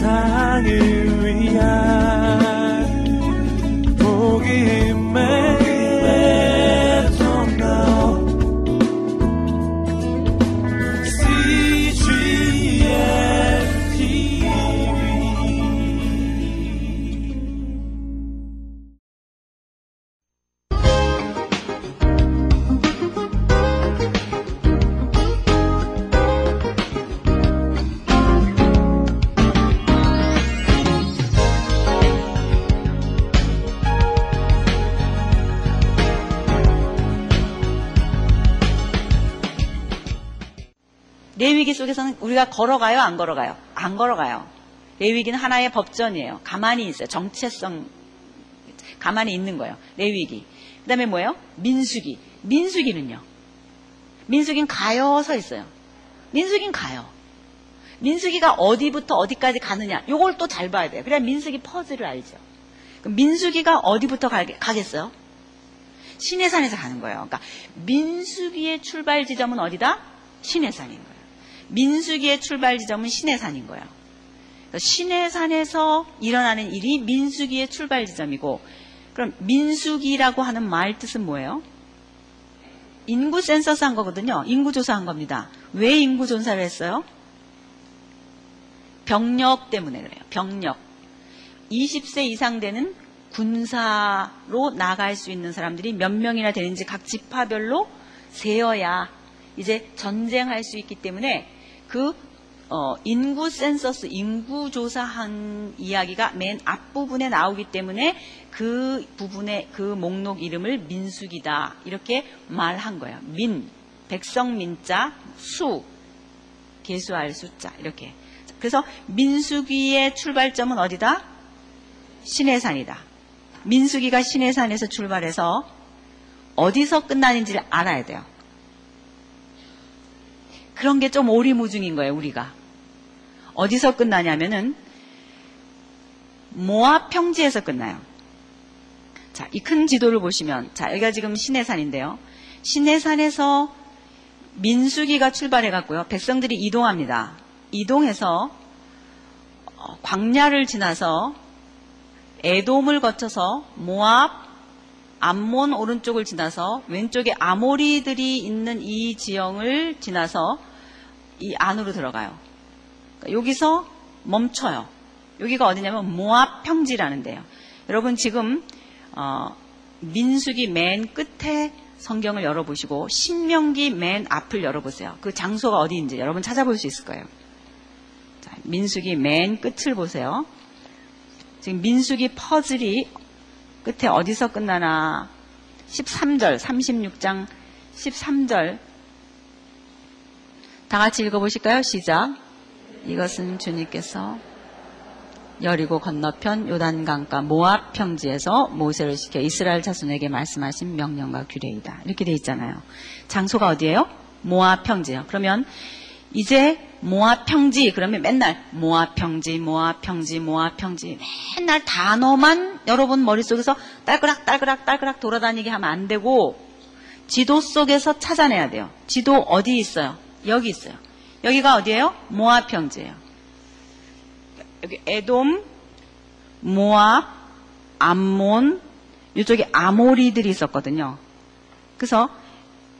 세상을 위한 우리가 걸어가요, 안 걸어가요? 안 걸어가요. 레위기는 하나의 법전이에요. 가만히 있어요. 정체성 가만히 있는 거예요. 레위기. 그 다음에 뭐예요? 민수기. 민수기는요. 민수기는 가요 서 있어요. 민수기는 가요. 민수기가 어디부터 어디까지 가느냐. 요걸 또 잘 봐야 돼요. 그래야 민수기 퍼즐을 알죠. 민수기가 어디부터 가겠어요? 신해산에서 가는 거예요. 그러니까 민수기의 출발 지점은 어디다? 신해산인 거예요. 민수기의 출발 지점은 신해산인 거예요. 신해산에서 일어나는 일이 민수기의 출발 지점이고 그럼 민수기라고 하는 말 뜻은 뭐예요? 인구 센서스 한 거거든요. 인구 조사한 겁니다. 왜 인구 조사를 했어요? 병력 때문에 그래요. 병력. 20세 이상 되는 군사로 나갈 수 있는 사람들이 몇 명이나 되는지 각 지파별로 세어야 이제 전쟁할 수 있기 때문에 그 어, 인구 센서스, 인구 조사한 이야기가 맨 앞부분에 나오기 때문에 그 부분의 그 목록 이름을 민숙이다. 이렇게 말한 거예요. 민, 백성 민자, 수, 개수할 숫자. 이렇게. 그래서 민숙이의 출발점은 어디다? 신해산이다. 민숙이가 신해산에서 출발해서 어디서 끝나는지를 알아야 돼요. 그런 게 좀 오리무중인 거예요, 우리가. 어디서 끝나냐면은 모압 평지에서 끝나요. 자, 이 큰 지도를 보시면 자, 여기가 지금 신해산인데요. 신해산에서 민수기가 출발해 갔고요. 백성들이 이동합니다. 이동해서 어, 광야를 지나서 에돔을 거쳐서 모압 암몬 오른쪽을 지나서 왼쪽에 아모리들이 있는 이 지형을 지나서 이 안으로 들어가요. 그러니까 여기서 멈춰요. 여기가 어디냐면 모압 평지라는 데요. 여러분 지금 어, 민수기 맨 끝에 성경을 열어보시고 신명기 맨 앞을 열어보세요. 그 장소가 어디인지 여러분 찾아볼 수 있을 거예요. 자, 민수기 맨 끝을 보세요. 지금 민수기 퍼즐이 끝에 어디서 끝나나 13절, 36장 13절 다 같이 읽어보실까요? 시작. 이것은 주님께서 여리고 건너편 요단강가 모압 평지에서 모세를 시켜 이스라엘 자손에게 말씀하신 명령과 규례이다. 이렇게 돼 있잖아요. 장소가 어디예요? 모압 평지요. 그러면 이제 모압 평지 그러면 맨날 모압 평지, 모압 평지, 모압 평지 맨날 단어만 여러분 머릿속에서 딸그락 딸그락 딸그락 돌아다니게 하면 안 되고 지도 속에서 찾아내야 돼요. 지도 어디 있어요? 여기 있어요. 여기가 어디예요? 모압 평지예요. 여기 에돔, 모압, 암몬, 이쪽에 아모리들이 있었거든요. 그래서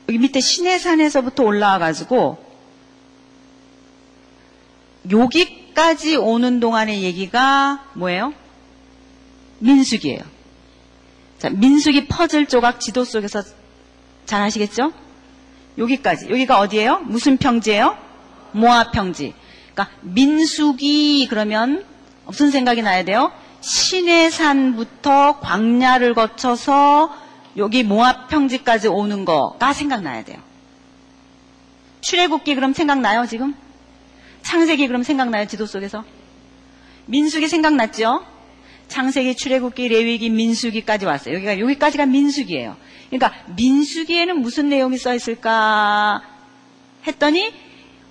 여기 밑에 시내산에서부터 올라와 가지고 여기까지 오는 동안의 얘기가 뭐예요? 민숙이에요. 자, 민숙이 퍼즐 조각 지도 속에서 잘 아시겠죠? 여기까지. 여기가 어디예요? 무슨 평지예요? 모압 평지. 그러니까 민숙이 그러면 무슨 생각이 나야 돼요? 신해산부터 광야를 거쳐서 여기 모압 평지까지 오는 거가 생각나야 돼요. 출애굽기 그럼 생각나요 지금? 창세기 그럼 생각나요 지도 속에서? 민숙이 생각났죠? 창세기, 출애굽기, 레위기, 민수기까지 왔어요. 여기가 여기까지가 민수기예요. 그러니까 민수기에는 무슨 내용이 써 있을까 했더니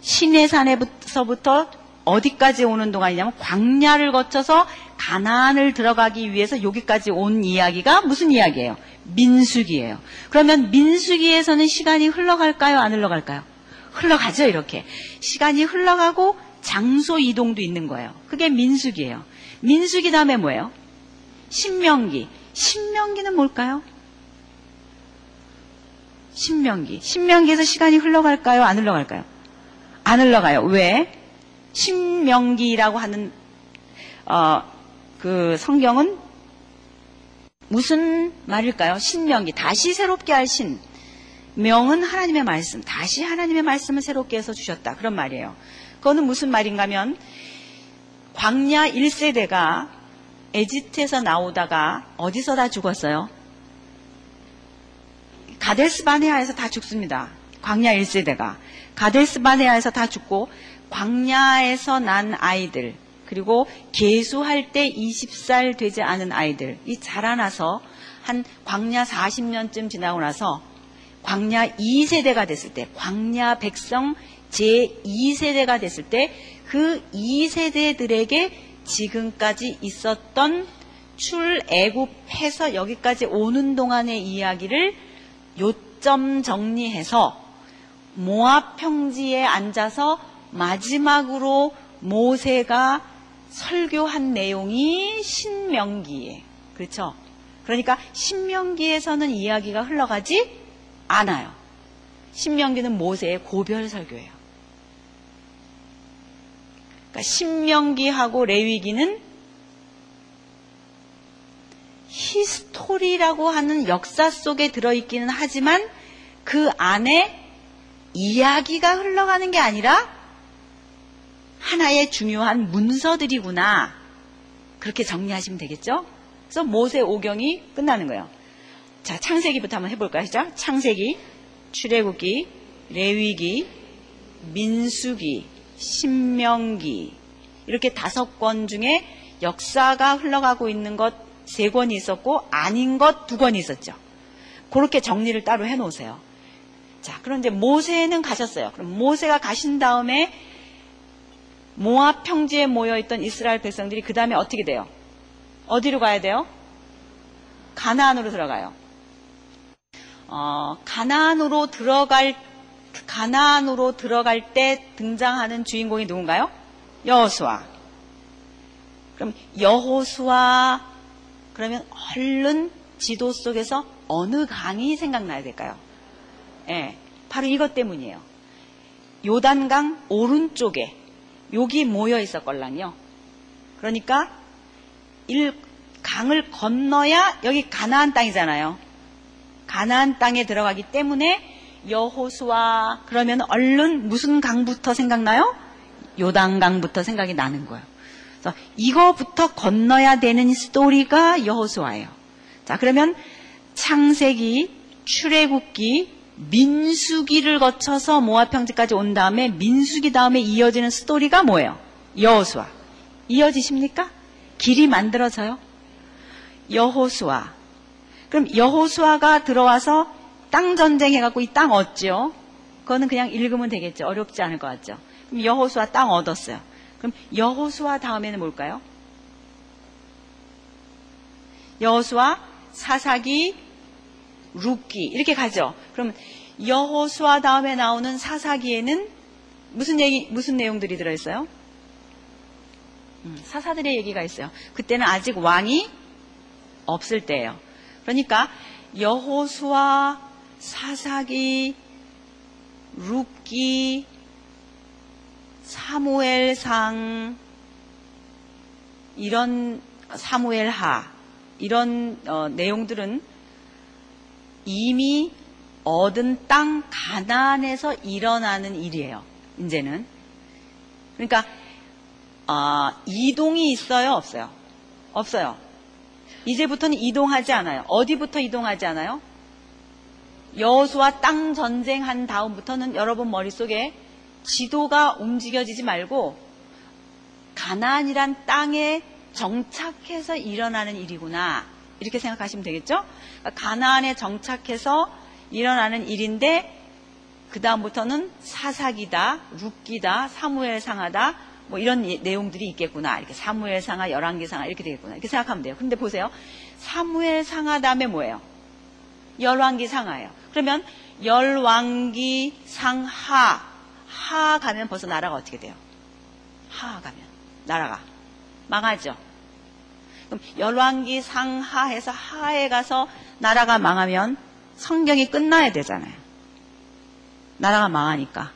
시내산에서부터 어디까지 오는 동안이냐면 광야를 거쳐서 가나안을 들어가기 위해서 여기까지 온 이야기가 무슨 이야기예요? 민수기예요. 그러면 민수기에서는 시간이 흘러갈까요? 안 흘러갈까요? 흘러가죠, 이렇게. 시간이 흘러가고 장소 이동도 있는 거예요. 그게 민숙이에요. 민숙이 다음에 뭐예요? 신명기. 신명기는 뭘까요? 신명기. 신명기에서 시간이 흘러갈까요? 안 흘러갈까요? 안 흘러가요. 왜? 신명기라고 하는 어, 그 성경은 무슨 말일까요? 신명기. 다시 새롭게 할 신. 명은 하나님의 말씀. 다시 하나님의 말씀을 새롭게 해서 주셨다. 그런 말이에요. 그거는 무슨 말인가 하면 광야 1세대가 에지트에서 나오다가 어디서 다 죽었어요? 가데스 바네아에서 다 죽습니다. 광야 1세대가. 가데스 바네아에서 다 죽고 광야에서 난 아이들 그리고 계수할 때 20살 되지 않은 아이들 이 자라나서 한 광야 40년쯤 지나고 나서 광야 2세대가 됐을 때 광야 백성 제2세대가 됐을 때 그 2세대들에게 지금까지 있었던 출애굽해서 여기까지 오는 동안의 이야기를 요점 정리해서 모압 평지에 앉아서 마지막으로 모세가 설교한 내용이 신명기에 그렇죠? 그러니까 신명기에서는 이야기가 흘러가지 않아요. 신명기는 모세의 고별 설교예요. 그러니까 신명기하고 레위기는 히스토리라고 하는 역사 속에 들어있기는 하지만 그 안에 이야기가 흘러가는 게 아니라 하나의 중요한 문서들이구나. 그렇게 정리하시면 되겠죠? 그래서 모세 오경이 끝나는 거예요. 자, 창세기부터 한번 해볼까요? 시작. 창세기, 출애굽기, 레위기, 민수기, 신명기 이렇게 다섯 권 중에 역사가 흘러가고 있는 것 세 권이 있었고 아닌 것 두 권이 있었죠. 그렇게 정리를 따로 해놓으세요. 자, 그런데 모세는 가셨어요. 그럼 모세가 가신 다음에 모압 평지에 모여 있던 이스라엘 백성들이 그 다음에 어떻게 돼요? 어디로 가야 돼요? 가나안으로 들어가요. 어, 가나안으로 들어갈 가나안으로 들어갈 때 등장하는 주인공이 누군가요? 여호수아. 그럼 여호수아 그러면 얼른 지도 속에서 어느 강이 생각나야 될까요? 예, 바로 이것 때문이에요. 요단강 오른쪽에 여기 모여 있었걸랑요. 그러니까 일 강을 건너야 여기 가나안 땅이잖아요. 가나안 땅에 들어가기 때문에 여호수아 그러면 얼른 무슨 강부터 생각나요? 요단강부터 생각이 나는 거예요. 그래서 이거부터 건너야 되는 스토리가 여호수아예요. 자, 그러면 창세기, 출애굽기, 민수기를 거쳐서 모압 평지까지 온 다음에 민수기 다음에 이어지는 스토리가 뭐예요? 여호수아. 이어지십니까? 길이 만들어져요. 여호수아. 그럼 여호수아가 들어와서 땅 전쟁 해갖고 이 땅 얻죠. 그거는 그냥 읽으면 되겠죠. 어렵지 않을 것 같죠. 그럼 여호수아 땅 얻었어요. 그럼 여호수아 다음에는 뭘까요? 여호수아, 사사기, 룻기 이렇게 가죠. 그럼 여호수아 다음에 나오는 사사기에는 무슨 얘기 무슨 내용들이 들어 있어요? 음, 사사들의 얘기가 있어요. 그때는 아직 왕이 없을 때예요. 그러니까 여호수아, 사사기, 룻기, 사무엘상 이런 사무엘하 이런 어, 내용들은 이미 얻은 땅 가나안에서 일어나는 일이에요. 이제는 그러니까 어, 이동이 있어요, 없어요? 없어요. 이제부터는 이동하지 않아요. 어디부터 이동하지 않아요? 여호수아 땅 전쟁한 다음부터는 여러분 머릿속에 지도가 움직여지지 말고 가나안이란 땅에 정착해서 일어나는 일이구나. 이렇게 생각하시면 되겠죠? 그러니까 가나안에 정착해서 일어나는 일인데 그 다음부터는 사사기다, 룻기다, 사무엘상하다 뭐 이런 내용들이 있겠구나. 이렇게 사무엘상하, 열왕기상하 이렇게 되겠구나. 이렇게 생각하면 돼요. 근데 보세요. 사무엘상하 다음에 뭐예요? 열왕기상하예요. 그러면 열왕기상하 하 가면 벌써 나라가 어떻게 돼요? 상하 가면 나라가 망하죠. 그럼 열왕기 상하에서 하에 가서 나라가 망하면 성경이 끝나야 되잖아요. 나라가 망하니까.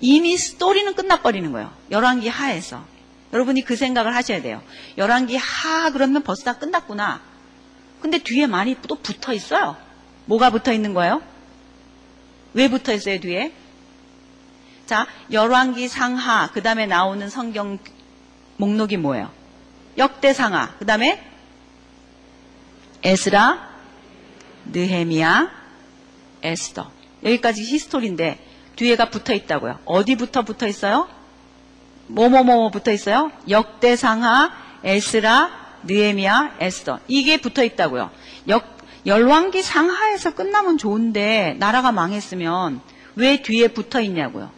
이미 스토리는 끝나버리는 거예요. 열왕기 하에서. 여러분이 그 생각을 하셔야 돼요. 열왕기 하 그러면 벌써 다 끝났구나. 근데 뒤에 많이 또 붙어 있어요. 뭐가 붙어 있는 거예요? 왜 붙어 있어요, 뒤에? 자, 열왕기 상하, 그 다음에 나오는 성경 목록이 뭐예요? 역대 상하, 그 다음에 에스라, 느헤미야, 에스더. 여기까지 히스토리인데 뒤에가 붙어 있다고요. 어디부터 붙어 있어요? 뭐뭐뭐 붙어 있어요? 역대상하, 에스라, 느헤미야, 에스더. 이게 붙어 있다고요. 역, 열왕기 상하에서 끝나면 좋은데 나라가 망했으면 왜 뒤에 붙어 있냐고요.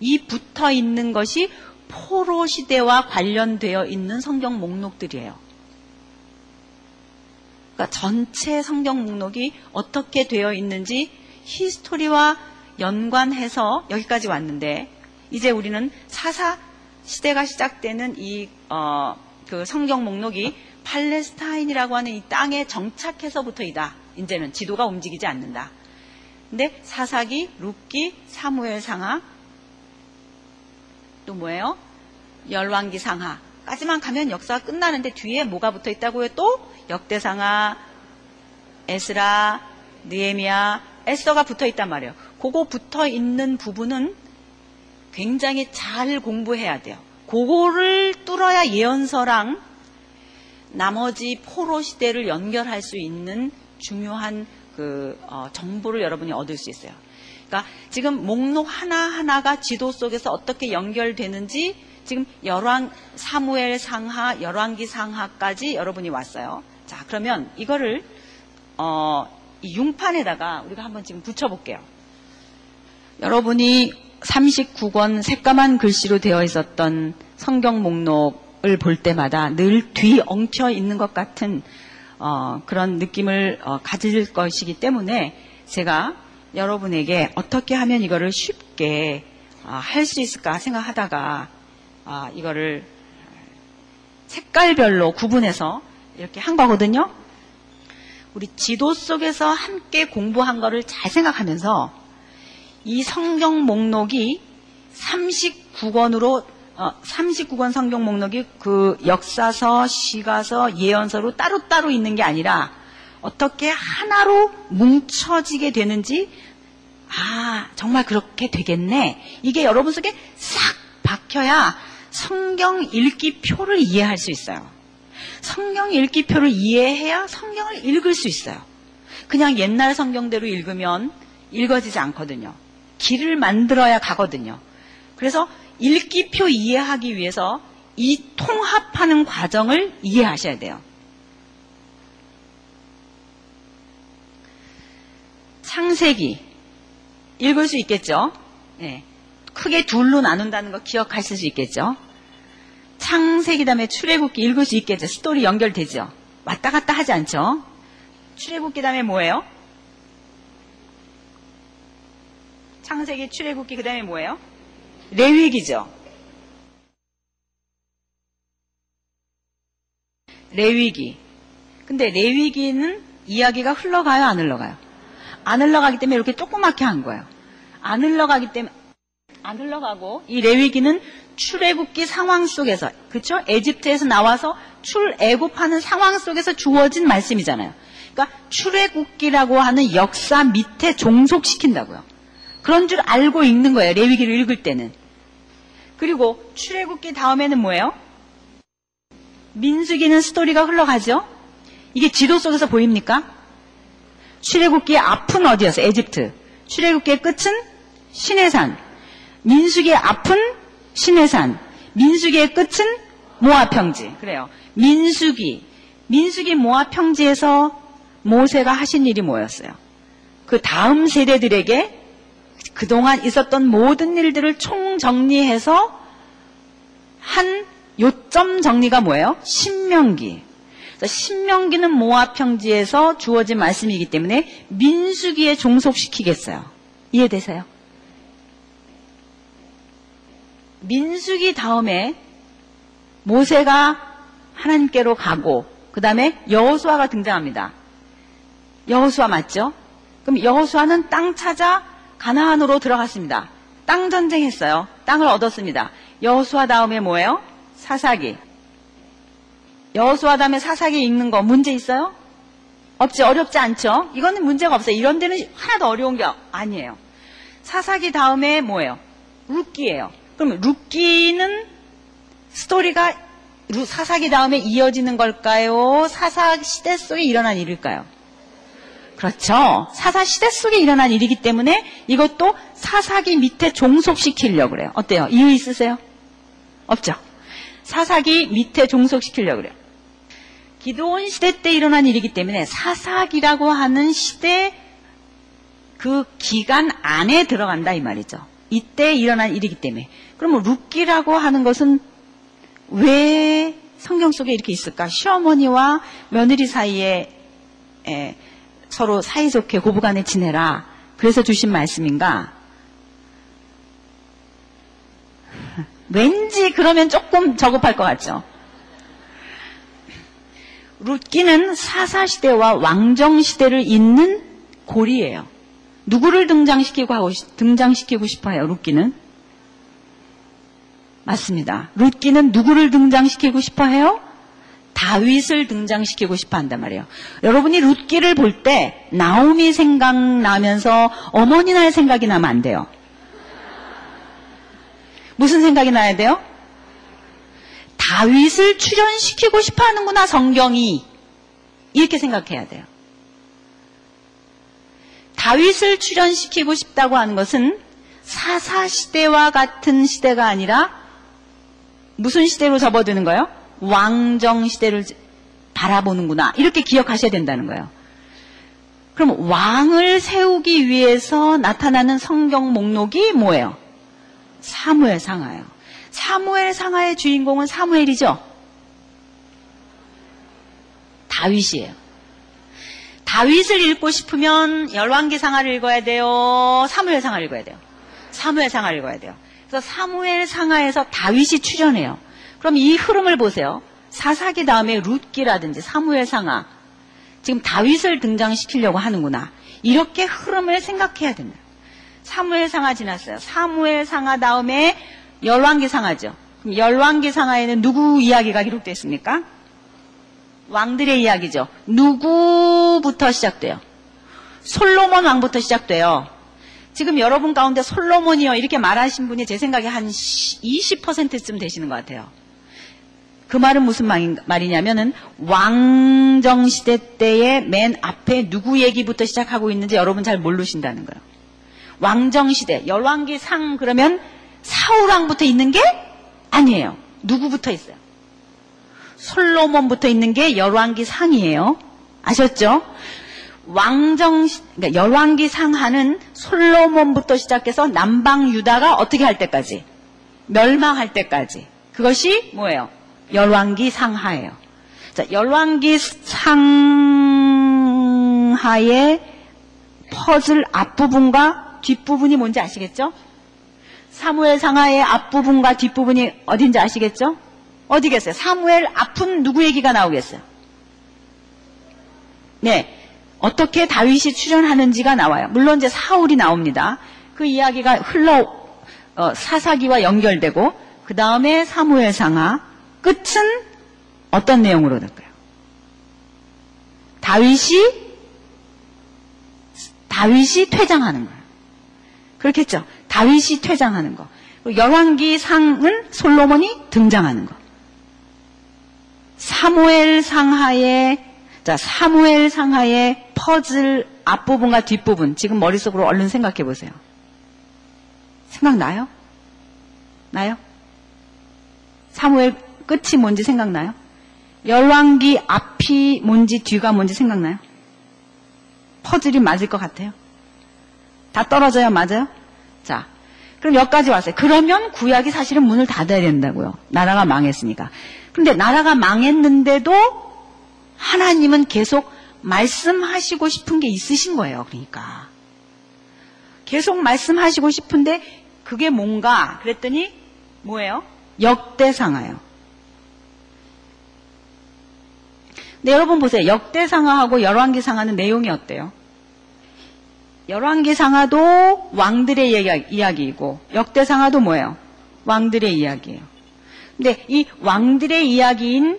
이 붙어 있는 것이 포로 시대와 관련되어 있는 성경 목록들이에요. 그러니까 전체 성경 목록이 어떻게 되어 있는지 히스토리와 연관해서 여기까지 왔는데 이제 우리는 사사 시대가 시작되는 이 어, 그 성경 목록이 팔레스타인이라고 하는 이 땅에 정착해서부터이다. 이제는 지도가 움직이지 않는다. 근데 사사기, 룻기, 사무엘 상하 또 뭐예요? 열왕기 상하까지만 가면 역사가 끝나는데 뒤에 뭐가 붙어 있다고요? 또 역대상하, 에스라, 느에미야, 에스더가 붙어 있단 말이에요. 그거 붙어 있는 부분은 굉장히 잘 공부해야 돼요. 그거를 뚫어야 예언서랑 나머지 포로 시대를 연결할 수 있는 중요한 그 어, 정보를 여러분이 얻을 수 있어요. 그러니까 지금 목록 하나 하나가 지도 속에서 어떻게 연결되는지 지금 열왕 사무엘 상하, 열왕기 상하까지 여러분이 왔어요. 자, 그러면 이거를 어, 이 융판에다가 우리가 한번 지금 붙여 볼게요. 여러분이 39권 새까만 글씨로 되어 있었던 성경 목록 을 볼 때마다 늘 뒤 엉켜 있는 것 같은 어, 그런 느낌을 어, 가질 것이기 때문에 제가 여러분에게 어떻게 하면 이거를 쉽게 어, 할수 있을까 생각하다가 어, 이거를 색깔별로 구분해서 이렇게 한 거거든요. 우리 지도 속에서 함께 공부한 거를 잘 생각하면서 이 성경 목록이 39권으로 어, 39권 성경 목록이 그 역사서, 시가서, 예언서로 따로따로 있는 게 아니라 어떻게 하나로 뭉쳐지게 되는지 아 정말 그렇게 되겠네 이게 여러분 속에 싹 박혀야 성경 읽기 표를 이해할 수 있어요. 성경 읽기 표를 이해해야 성경을 읽을 수 있어요. 그냥 옛날 성경대로 읽으면 읽어지지 않거든요. 길을 만들어야 가거든요. 그래서 읽기표 이해하기 위해서 이 통합하는 과정을 이해하셔야 돼요. 창세기 읽을 수 있겠죠? 네. 크게 둘로 나눈다는 거 기억하실 수 있겠죠? 창세기 다음에 출애굽기 읽을 수 있겠죠? 스토리 연결되죠? 왔다 갔다 하지 않죠? 출애굽기 다음에 뭐예요? 창세기 출애굽기 그 다음에 뭐예요? 레위기죠. 레위기. 근데 레위기는 이야기가 흘러가요, 안 흘러가요? 안 흘러가기 때문에 이렇게 조그맣게 한 거예요. 안 흘러가기 때문에 안 흘러가고 이 레위기는 출애굽기 상황 속에서 그렇죠? 에집트에서 나와서 출애굽하는 상황 속에서 주어진 말씀이잖아요. 그러니까 출애굽기라고 하는 역사 밑에 종속시킨다고요. 그런 줄 알고 읽는 거예요. 레위기를 읽을 때는. 그리고 출애굽기 다음에는 뭐예요? 민수기는 스토리가 흘러가죠. 이게 지도 속에서 보입니까? 출애굽기의 앞은 어디였어요? 에집트. 출애굽기의 끝은 시내산. 민수기의 앞은 시내산. 민수기의 끝은 모압 평지. 그래요. 민수기. 민수기 모압 평지에서 모세가 하신 일이 뭐였어요? 그 다음 세대들에게 그동안 있었던 모든 일들을 총정리해서 한 요점 정리가 뭐예요? 신명기. 신명기는 모압 평지에서 주어진 말씀이기 때문에 민수기에 종속시키겠어요. 이해되세요? 민수기 다음에 모세가 하나님께로 가고 그 다음에 여호수아가 등장합니다. 여호수아 맞죠? 그럼 여호수아는 땅 찾아 가나안으로 들어갔습니다. 땅 전쟁했어요. 땅을 얻었습니다. 여호수아 다음에 뭐예요? 사사기. 여호수아 다음에 사사기 읽는 거 문제 있어요? 없지 어렵지 않죠? 이거는 문제가 없어요. 이런 데는 하나도 어려운 게 아니에요. 사사기 다음에 뭐예요? 룻기예요. 그럼 룻기는 스토리가 사사기 다음에 이어지는 걸까요? 사사 시대 속에 일어난 일일까요? 그렇죠. 사사 시대 속에 일어난 일이기 때문에 이것도 사사기 밑에 종속시키려고 그래요. 어때요? 이유 있으세요? 없죠. 사사기 밑에 종속시키려고 그래요. 기도원 시대 때 일어난 일이기 때문에 사사기라고 하는 시대 그 기간 안에 들어간다 이 말이죠. 이때 일어난 일이기 때문에. 그러면 룻기라고 하는 것은 왜 성경 속에 이렇게 있을까? 시어머니와 며느리 사이에 에, 서로 사이좋게 고부간에 지내라. 그래서 주신 말씀인가? 왠지 그러면 조금 저급할 것 같죠? 룻기는 사사시대와 왕정시대를 잇는 고리예요. 누구를 등장시키고 하고, 등장시키고 싶어요, 룻기는? 맞습니다. 룻기는 누구를 등장시키고 싶어 해요? 다윗을 등장시키고 싶어 한단 말이에요. 여러분이 룻기를 볼 때 나오미 생각나면서 어머니 날 생각이 나면 안 돼요. 무슨 생각이 나야 돼요? 다윗을 출연시키고 싶어 하는구나, 성경이. 이렇게 생각해야 돼요. 다윗을 출연시키고 싶다고 하는 것은 사사 시대와 같은 시대가 아니라 무슨 시대로 접어드는 거예요? 왕정 시대를 바라보는구나. 이렇게 기억하셔야 된다는 거예요. 그럼 왕을 세우기 위해서 나타나는 성경 목록이 뭐예요? 사무엘 상하예요. 사무엘 상하의 주인공은 사무엘이죠? 다윗이에요. 다윗을 읽고 싶으면 열왕기 상하를 읽어야 돼요. 사무엘 상하를 읽어야 돼요. 사무엘 상하를 읽어야 돼요. 그래서 사무엘 상하에서 다윗이 출연해요. 그럼 이 흐름을 보세요. 사사기 다음에 룻기라든지 사무엘 상하. 지금 다윗을 등장시키려고 하는구나. 이렇게 흐름을 생각해야 됩니다. 사무엘 상하 지났어요. 사무엘 상하 다음에 열왕기 상하죠. 그럼 열왕기 상하에는 누구 이야기가 기록되어 있습니까? 왕들의 이야기죠. 누구부터 시작돼요? 솔로몬 왕부터 시작돼요. 지금 여러분 가운데 솔로몬이요 이렇게 말하신 분이 제 생각에 한 20%쯤 되시는 것 같아요. 그 말은 무슨 말이냐면은 왕정 시대 때의 맨 앞에 누구 얘기부터 시작하고 있는지 여러분 잘 모르신다는 거예요. 왕정 시대 열왕기 상 그러면 사울 왕부터 있는 게 아니에요. 누구부터 있어요? 솔로몬부터 있는 게 열왕기 상이에요. 아셨죠? 왕정, 그러니까 열왕기 상하는 솔로몬부터 시작해서 남방 유다가 어떻게 할 때까지? 멸망할 때까지. 그것이 뭐예요? 열왕기 상하예요. 자, 열왕기 상하의 퍼즐 앞부분과 뒷부분이 뭔지 아시겠죠? 사무엘 상하의 앞부분과 뒷부분이 어딘지 아시겠죠? 어디겠어요? 사무엘 앞은 누구 얘기가 나오겠어요? 네. 어떻게 다윗이 출연하는지가 나와요. 물론 이제 사울이 나옵니다. 그 이야기가 흘러 어, 사사기와 연결되고 그 다음에 사무엘 상하 끝은 어떤 내용으로 될까요? 다윗이 다윗이 퇴장하는 거예요. 그렇겠죠. 다윗이 퇴장하는 거. 열왕기 상은 솔로몬이 등장하는 거. 사무엘 상하의 자 사무엘 상하의 퍼즐 앞부분과 뒷부분 지금 머릿속으로 얼른 생각해 보세요. 생각나요? 나요? 사무엘 끝이 뭔지 생각나요? 열왕기 앞이 뭔지 뒤가 뭔지 생각나요? 퍼즐이 맞을 것 같아요? 다 떨어져요? 맞아요? 자, 그럼 여기까지 왔어요. 그러면 구약이 사실은 문을 닫아야 된다고요. 나라가 망했으니까. 근데 나라가 망했는데도 하나님은 계속 말씀하시고 싶은 게 있으신 거예요. 그러니까. 계속 말씀하시고 싶은데 그게 뭔가 그랬더니 뭐예요? 역대상하요. 근데 여러분 보세요. 역대상하하고 열왕기상하는 내용이 어때요? 열왕기상하도 왕들의 이야기이고 역대상하도 뭐예요? 왕들의 이야기예요. 근데 이 왕들의 이야기인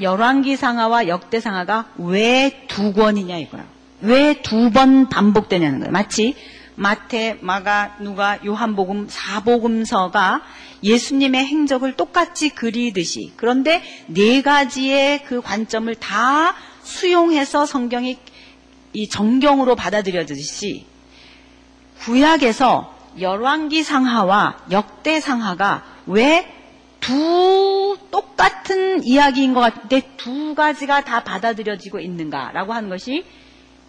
열왕기상하와 역대상하가 왜 두 권이냐 이거예요. 왜 두 번 반복되냐는 거예요. 마치 마태, 마가, 누가, 요한복음, 사복음서가 예수님의 행적을 똑같이 그리듯이 그런데 네 가지의 그 관점을 다 수용해서 성경이 이 정경으로 받아들여지듯이 구약에서 열왕기 상하와 역대 상하가 왜 두 똑같은 이야기인 것 같은데 두 가지가 다 받아들여지고 있는가라고 하는 것이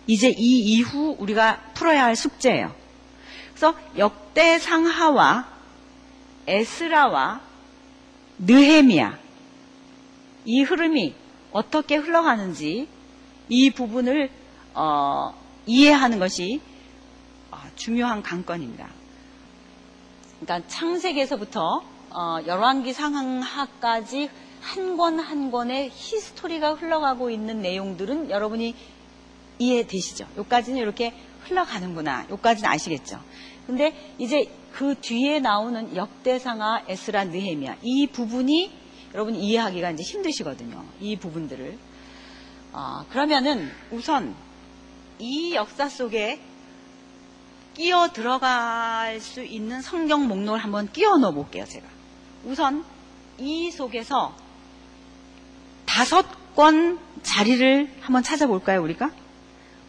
이제 이 이후 우리가 풀어야 할 숙제예요. 그래서 역대 상하와 에스라와 느헤미야 이 흐름이 어떻게 흘러가는지 이 부분을 어, 이해하는 것이 어, 중요한 관건입니다. 그러니까 창세기에서부터 어, 열왕기 상하까지 한 권 한 권의 히스토리가 흘러가고 있는 내용들은 여러분이 이해되시죠? 여기까지는 이렇게 흘러가는구나. 여기까지는 아시겠죠? 근데 이제 그 뒤에 나오는 역대상하 에스라 느헤미야 이 부분이 여러분 이해하기가 이제 힘드시거든요. 이 부분들을. 어, 그러면은 우선 이 역사 속에 끼어 들어갈 수 있는 성경 목록을 한번 끼워 넣어 볼게요, 제가. 우선 이 속에서 다섯 권 자리를 한번 찾아볼까요, 우리가?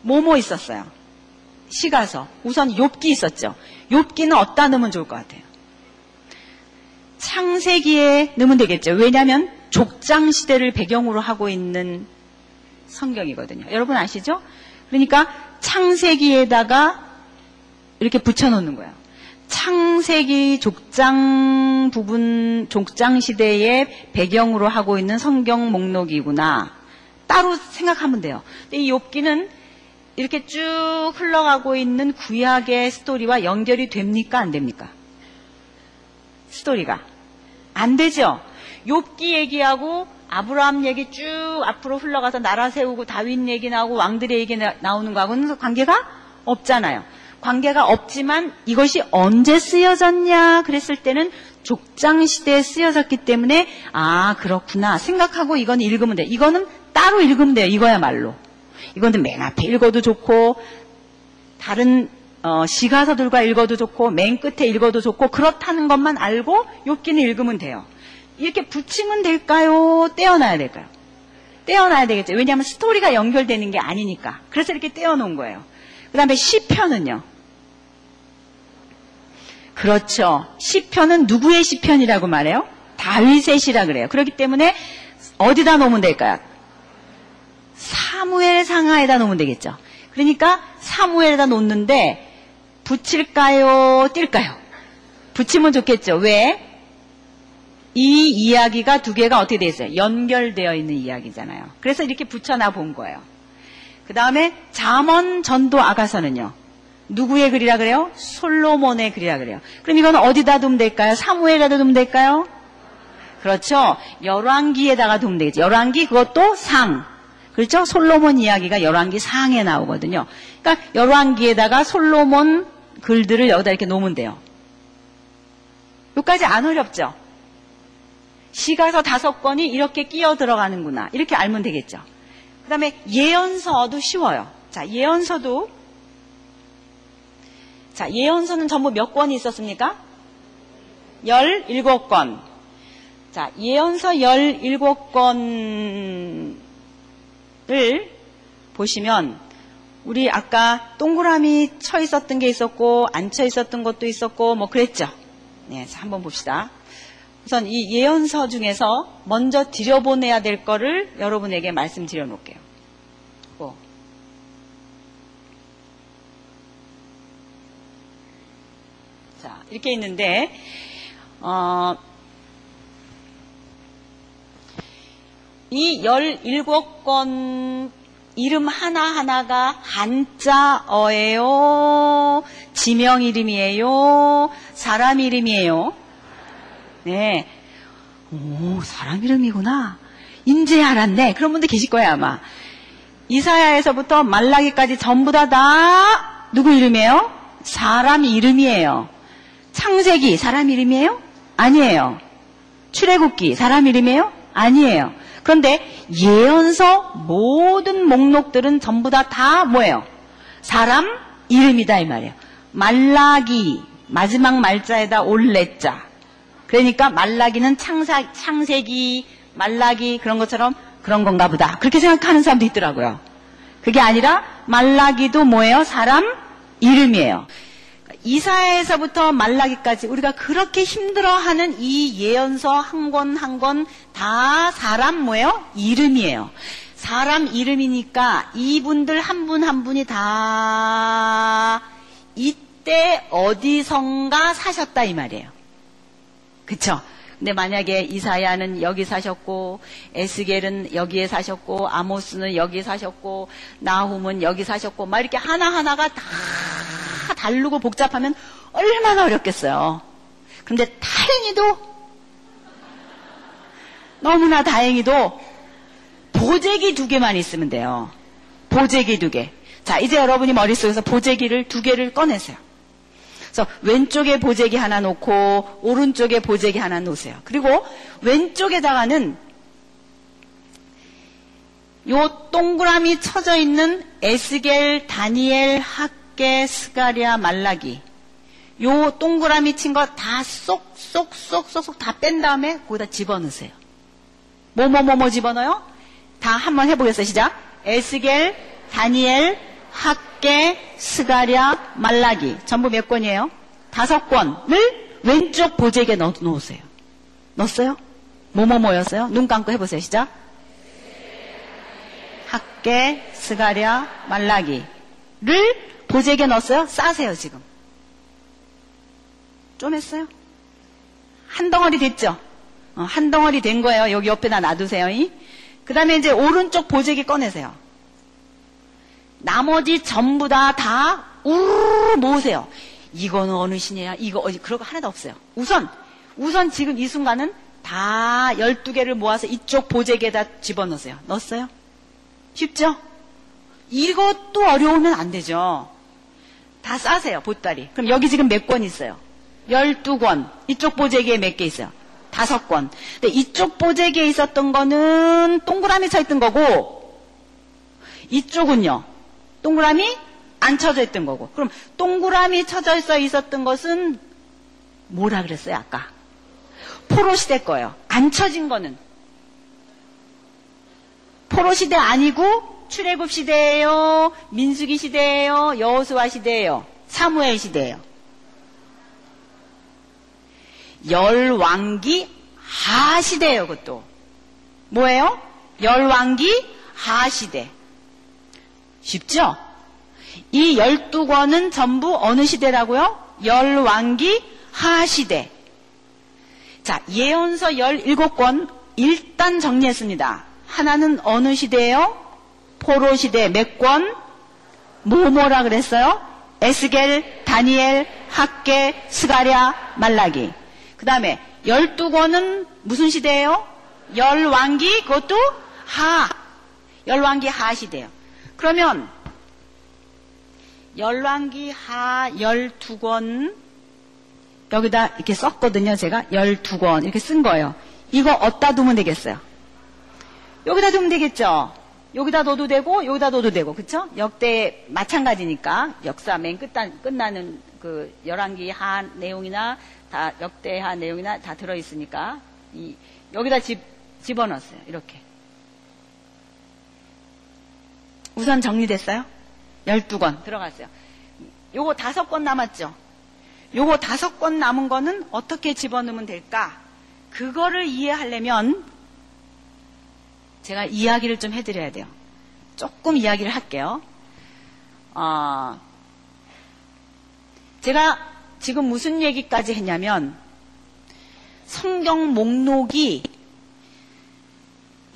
뭐뭐 있었어요? 시가서. 우선 욥기 있었죠. 욥기는 어디다 넣으면 좋을 것 같아요? 창세기에 넣으면 되겠죠. 왜냐하면 족장 시대를 배경으로 하고 있는 성경이거든요. 여러분 아시죠? 그러니까 창세기에다가 이렇게 붙여놓는 거예요. 창세기 족장 부분, 족장 시대의 배경으로 하고 있는 성경 목록이구나. 따로 생각하면 돼요. 근데 이 욥기는 이렇게 쭉 흘러가고 있는 구약의 스토리와 연결이 됩니까? 안 됩니까? 스토리가. 안 되죠? 욥기 얘기하고 아브라함 얘기 쭉 앞으로 흘러가서 나라 세우고 다윗 얘기 나오고 왕들의 얘기 나오는 거하고는 관계가 없잖아요. 관계가 없지만 이것이 언제 쓰여졌냐 그랬을 때는 족장 시대에 쓰여졌기 때문에 아 그렇구나 생각하고 이건 읽으면 돼. 이거는 따로 읽으면 돼요. 이거야말로. 이거는 맨 앞에 읽어도 좋고 다른 어, 시가서들과 읽어도 좋고 맨 끝에 읽어도 좋고 그렇다는 것만 알고 욥기는 읽으면 돼요. 이렇게 붙이면 될까요? 떼어놔야 될까요? 떼어놔야 되겠죠. 왜냐하면 스토리가 연결되는 게 아니니까. 그래서 이렇게 떼어놓은 거예요. 그 다음에 시편은요. 그렇죠. 시편은 누구의 시편이라고 말해요? 다윗의 시라 그래요. 그렇기 때문에 어디다 놓으면 될까요? 사무엘 상하에다 놓으면 되겠죠. 그러니까 사무엘에다 놓는데 붙일까요? 뛸까요? 붙이면 좋겠죠. 왜? 이 이야기가 두 개가 어떻게 되어 있어요? 연결되어 있는 이야기잖아요. 그래서 이렇게 붙여놔 본 거예요. 그 다음에 잠언 전도 아가서는요. 누구의 글이라 그래요? 솔로몬의 글이라 그래요. 그럼 이건 어디다 두면 될까요? 사무엘에다 두면 될까요? 그렇죠. 열왕기에다가 두면 되겠죠. 열왕기 그것도 상. 그렇죠? 솔로몬 이야기가 열왕기 상에 나오거든요. 그러니까 열왕기에다가 솔로몬 글들을 여기다 이렇게 놓으면 돼요. 여기까지 안 어렵죠? 시가서 다섯 권이 이렇게 끼어 들어가는구나. 이렇게 알면 되겠죠. 그 다음에 예언서도 쉬워요. 자, 예언서도 자, 예언서는 전부 몇 권이 있었습니까? 17권. 자, 예언서 17권 을 보시면 우리 아까 동그라미 쳐 있었던 게 있었고 안 쳐 있었던 것도 있었고 뭐 그랬죠. 네, 한번 봅시다. 우선 이 예언서 중에서 먼저 들여보내야 될 거를 여러분에게 말씀드려 놓을게요. 뭐. 자, 이렇게 있는데, 어, 이 17권 이름 하나하나가 한자어예요? 지명 이름이에요? 사람 이름이에요? 네. 오, 사람 이름이구나. 인제 알았네. 그런 분들 계실 거예요, 아마. 이사야에서부터 말라기까지 전부 다, 다, 누구 이름이에요? 사람 이름이에요. 창세기, 사람 이름이에요? 아니에요. 출애굽기, 사람 이름이에요? 아니에요. 그런데 예언서 모든 목록들은 전부 다, 다 뭐예요? 사람 이름이다, 이 말이에요. 말라기, 마지막 말자에다 올레자. 그러니까 말라기는 창사, 창세기, 말라기 그런 것처럼 그런 건가 보다. 그렇게 생각하는 사람도 있더라고요. 그게 아니라 말라기도 뭐예요? 사람 이름이에요. 이사에서부터 말라기까지 우리가 그렇게 힘들어하는 이 예언서 한 권 한 권 다 사람 뭐예요? 이름이에요. 사람 이름이니까 이분들 한분한 분이 다 이때 어디선가 사셨다 이 말이에요. 그쵸? 근데 만약에 이사야는 여기 사셨고 에스겔은 여기에 사셨고 아모스는 여기 사셨고 나훔은 여기 사셨고 막 이렇게 하나하나가 다 다르고 복잡하면 얼마나 어렵겠어요. 그런데 다행히도 너무나 다행히도 보재기 두 개만 있으면 돼요. 보재기 두 개. 자, 이제 여러분이 머릿속에서 보재기를 두 개를 꺼내세요. 그래서 왼쪽에 보재기 하나 놓고 오른쪽에 보재기 하나 놓으세요. 그리고 왼쪽에다가는 요 동그라미 쳐져 있는 에스겔, 다니엘, 학계, 스가리아, 말라기 요 동그라미 친 거 다 쏙쏙쏙쏙다뺀 다음에 거기다 집어넣으세요. 뭐뭐뭐뭐 집어넣어요? 다 한번 해보겠어요. 시작. 에스겔, 다니엘, 학계, 스가랴, 말라기 전부 몇 권이에요? 다섯 권을 왼쪽 보재기에 넣어 놓으세요. 넣었어요? 뭐뭐뭐였어요? 눈 감고 해보세요. 시작. 학계, 스가랴, 말라기를 보재기에 넣었어요? 싸세요 지금. 좀 했어요? 한 덩어리 됐죠? 어, 한 덩어리 된 거예요. 여기 옆에다 놔두세요. 그 다음에 이제 오른쪽 보재기 꺼내세요. 나머지 전부 다, 다, 우르르 모으세요. 이거는 어느 신이야? 이거, 어디, 그런 거 하나도 없어요. 우선, 우선 지금 이 순간은 다 12개를 모아서 이쪽 보재기에다 집어넣으세요. 넣었어요? 쉽죠? 이것도 어려우면 안 되죠. 다 싸세요, 보따리. 그럼 여기 지금 몇 권 있어요? 12권. 이쪽 보재기에 몇 개 있어요? 다섯 권. 근데 이쪽 보재기에 있었던 거는 동그라미 쳐 있던 거고, 이쪽은요, 동그라미 안 쳐져 있던 거고. 그럼 동그라미 쳐져 있어 있었던 것은 뭐라 그랬어요, 아까? 포로 시대 거예요. 안 쳐진 거는. 포로 시대 아니고 출애굽 시대예요. 민수기 시대예요. 여호수아 시대예요. 사무엘 시대예요. 열왕기 하시대예요, 그것도. 뭐예요? 열왕기 하시대. 쉽죠? 이 열두 권은 전부 어느 시대라고요? 열왕기 하시대. 자, 예언서 열일곱 권 일단 정리했습니다. 하나는 어느 시대예요? 포로 시대 몇 권? 뭐뭐라 그랬어요? 에스겔, 다니엘, 학계, 스가랴, 말라기. 그 다음에 열두 권은 무슨 시대예요? 열왕기 그것도 하. 열왕기 하 시대예요. 그러면 열왕기 하 열두 권 여기다 이렇게 썼거든요. 제가 열두 권 이렇게 쓴 거예요. 이거 어디다 두면 되겠어요? 여기다 두면 되겠죠? 여기다 넣어도 되고 여기다 넣어도 되고 그쵸? 역대 마찬가지니까 역사 맨 끝나, 끝나는 그 열왕기 하 내용이나 다 역대하 내용이나 다 들어있으니까 이 여기다 집, 집어넣었어요. 이렇게. 우선 정리됐어요? 12권 들어갔어요. 요거 다섯 권 남았죠? 요거 다섯 권 남은 거는 어떻게 집어넣으면 될까? 그거를 이해하려면 제가 이야기를 좀 해드려야 돼요. 조금 이야기를 할게요. 어, 제가 지금 무슨 얘기까지 했냐면 성경 목록이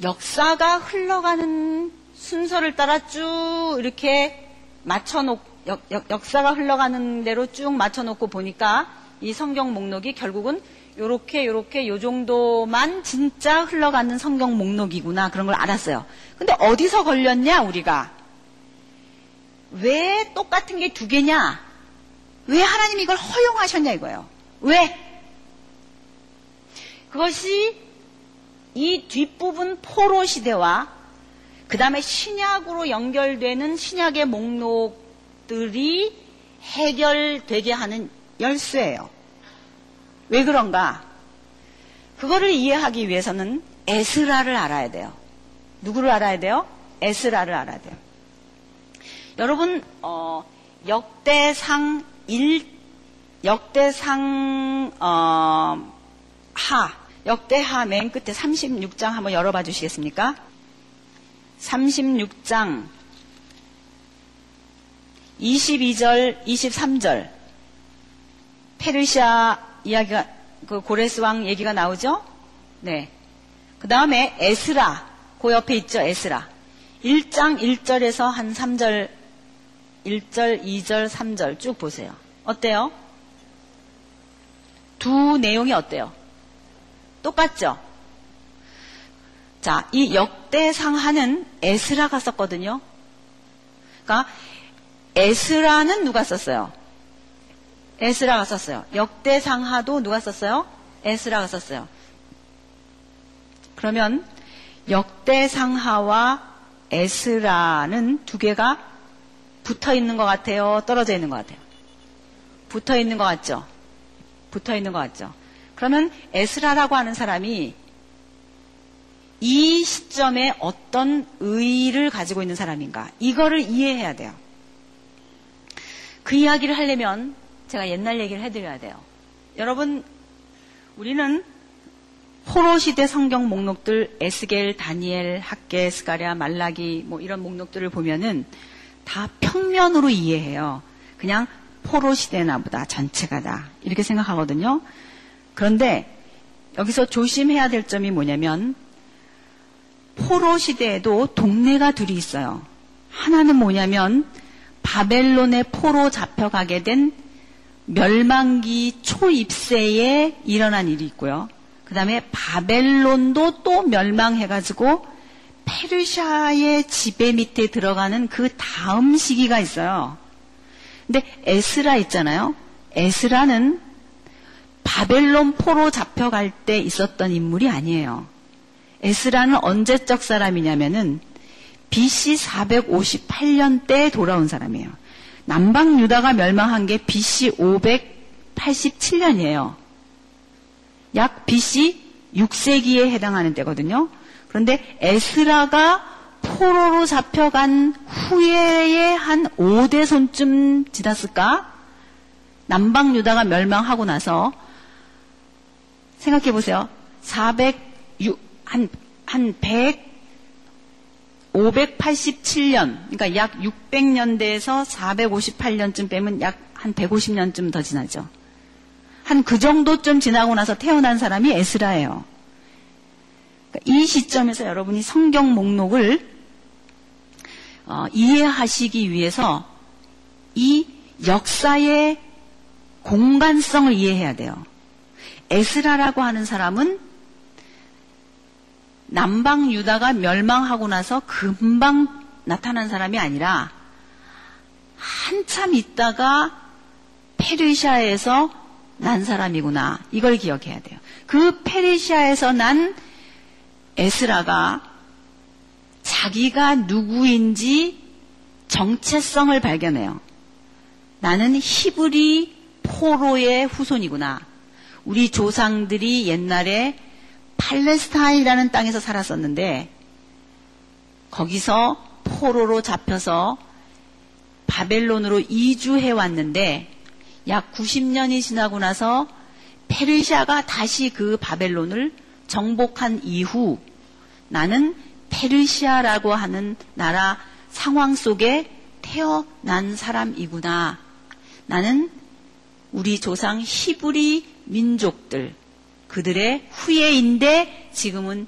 역사가 흘러가는 순서를 따라 쭉 이렇게 맞춰놓고 역, 사가 흘러가는 대로 쭉 맞춰놓고 보니까 이 성경 목록이 결국은 요렇게 요렇게 요 정도만 진짜 흘러가는 성경 목록이구나 그런 걸 알았어요. 근데 어디서 걸렸냐 우리가 왜 똑같은 게 두 개냐? 왜 하나님 이걸 허용하셨냐 이거예요. 왜? 그것이 이 뒷부분 포로 시대와 그 다음에 신약으로 연결되는 신약의 목록들이 해결되게 하는 열쇠예요. 왜 그런가? 그거를 이해하기 위해서는 에스라를 알아야 돼요. 누구를 알아야 돼요? 에스라를 알아야 돼요. 여러분 어, 역대상 1 역대상 어, 하 역대하 맨 끝에 36장 한번 열어봐 주시겠습니까? 36장 22절, 23절 페르시아 이야기가 그 고레스 왕 얘기가 나오죠? 네. 그 다음에 에스라 그 옆에 있죠 에스라 1장 1절에서 한 3절 1절, 2절, 3절 쭉 보세요. 어때요? 두 내용이 어때요? 똑같죠? 자, 이 역대상하는 에스라가 썼거든요. 그러니까 에스라는 누가 썼어요? 에스라가 썼어요. 역대상하도 누가 썼어요? 에스라가 썼어요. 그러면 역대상하와 에스라는 두 개가 붙어 있는 것 같아요? 떨어져 있는 것 같아요? 붙어 있는 것 같죠? 붙어 있는 것 같죠? 그러면 에스라라고 하는 사람이 이 시점에 어떤 의의를 가지고 있는 사람인가? 이거를 이해해야 돼요. 그 이야기를 하려면 제가 옛날 얘기를 해드려야 돼요. 여러분, 우리는 포로 시대 성경 목록들 에스겔, 다니엘, 학계, 스가랴, 말라기 뭐 이런 목록들을 보면은 다 평면으로 이해해요. 그냥 포로 시대나 보다 전체가 다 이렇게 생각하거든요. 그런데 여기서 조심해야 될 점이 뭐냐면 포로 시대에도 동네가 둘이 있어요. 하나는 뭐냐면 바벨론의 포로 잡혀가게 된 멸망기 초입세에 일어난 일이 있고요. 그 다음에 바벨론도 또 멸망해가지고 페르시아의 지배 밑에 들어가는 그 다음 시기가 있어요. 근데 에스라 있잖아요. 에스라는 바벨론 포로 잡혀갈 때 있었던 인물이 아니에요. 에스라는 언제적 사람이냐면은 BC 458년 때 돌아온 사람이에요. 남방 유다가 멸망한 게 BC 587년이에요. 약 BC 6세기에 해당하는 때거든요. 그런데 에스라가 포로로 잡혀간 후에 한 5대손쯤 지났을까? 남방 유다가 멸망하고 나서 생각해 보세요. 406, 한, 한 100, 587년, 그러니까 약 600년대에서 458년쯤 빼면 약 한 150년쯤 더 지나죠. 한 그 정도쯤 지나고 나서 태어난 사람이 에스라예요. 이 시점에서 여러분이 성경 목록을 어, 이해하시기 위해서 이 역사의 공간성을 이해해야 돼요. 에스라라고 하는 사람은 남방 유다가 멸망하고 나서 금방 나타난 사람이 아니라 한참 있다가 페르시아에서 난 사람이구나. 이걸 기억해야 돼요. 그 페르시아에서 난 에스라가 자기가 누구인지 정체성을 발견해요. 나는 히브리 포로의 후손이구나. 우리 조상들이 옛날에 팔레스타인이라는 땅에서 살았었는데 거기서 포로로 잡혀서 바벨론으로 이주해 왔는데 약 90년이 지나고 나서 페르시아가 다시 그 바벨론을 정복한 이후 나는 페르시아라고 하는 나라 상황 속에 태어난 사람이구나. 나는 우리 조상 히브리 민족들, 그들의 후예인데 지금은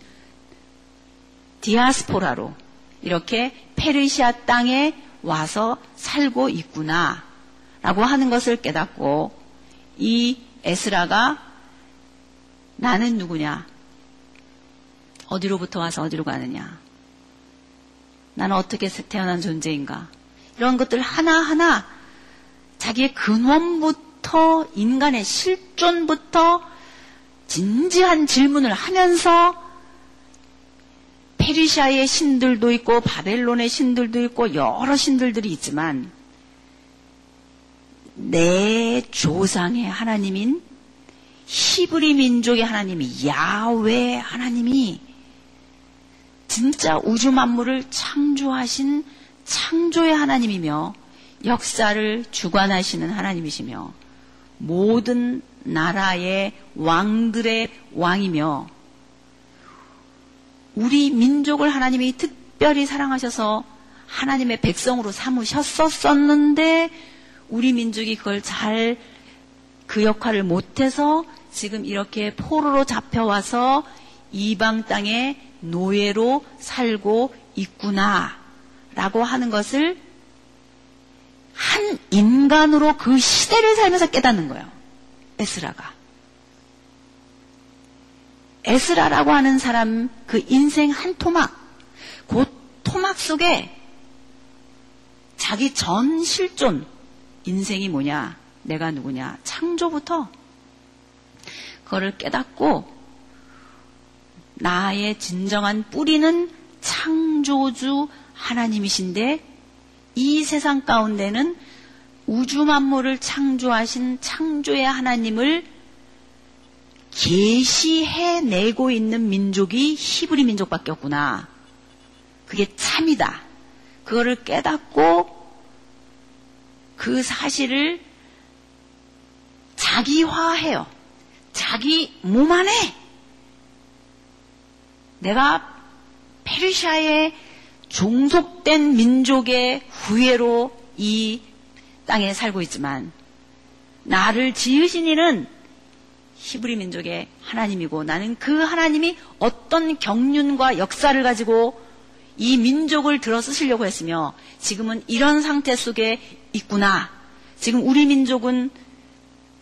디아스포라로 이렇게 페르시아 땅에 와서 살고 있구나. 라고 하는 것을 깨닫고 이 에스라가 나는 누구냐? 어디로부터 와서 어디로 가느냐? 나는 어떻게 태어난 존재인가? 이런 것들 하나하나 자기의 근원부터 인간의 실존부터 진지한 질문을 하면서 페르시아의 신들도 있고 바벨론의 신들도 있고 여러 신들들이 있지만 내 조상의 하나님인 히브리 민족의 하나님이 야외 하나님이 진짜 우주 만물을 창조하신 창조의 하나님이며 역사를 주관하시는 하나님이시며 모든 나라의 왕들의 왕이며 우리 민족을 하나님이 특별히 사랑하셔서 하나님의 백성으로 삼으셨었는데 우리 민족이 그걸 잘 그 역할을 못해서 지금 이렇게 포로로 잡혀와서 이방 땅에 노예로 살고 있구나 라고 하는 것을 한 인간으로 그 시대를 살면서 깨닫는 거예요. 에스라가. 에스라라고 하는 사람 그 인생 한 토막, 그 토막 속에 자기 전 실존, 인생이 뭐냐, 내가 누구냐, 창조부터 그거를 깨닫고 나의 진정한 뿌리는 창조주 하나님이신데 이 세상 가운데는 우주 만물을 창조하신 창조의 하나님을 계시해 내고 있는 민족이 히브리 민족밖에 없구나. 그게 참이다. 그거를 깨닫고 그 사실을 자기화해요. 자기 몸 안에 내가 페르시아의 종속된 민족의 후예로 이 땅에 살고 있지만 나를 지으신 이는 히브리 민족의 하나님이고 나는 그 하나님이 어떤 경륜과 역사를 가지고 이 민족을 들어 쓰시려고 했으며 지금은 이런 상태 속에 있구나. 지금 우리 민족은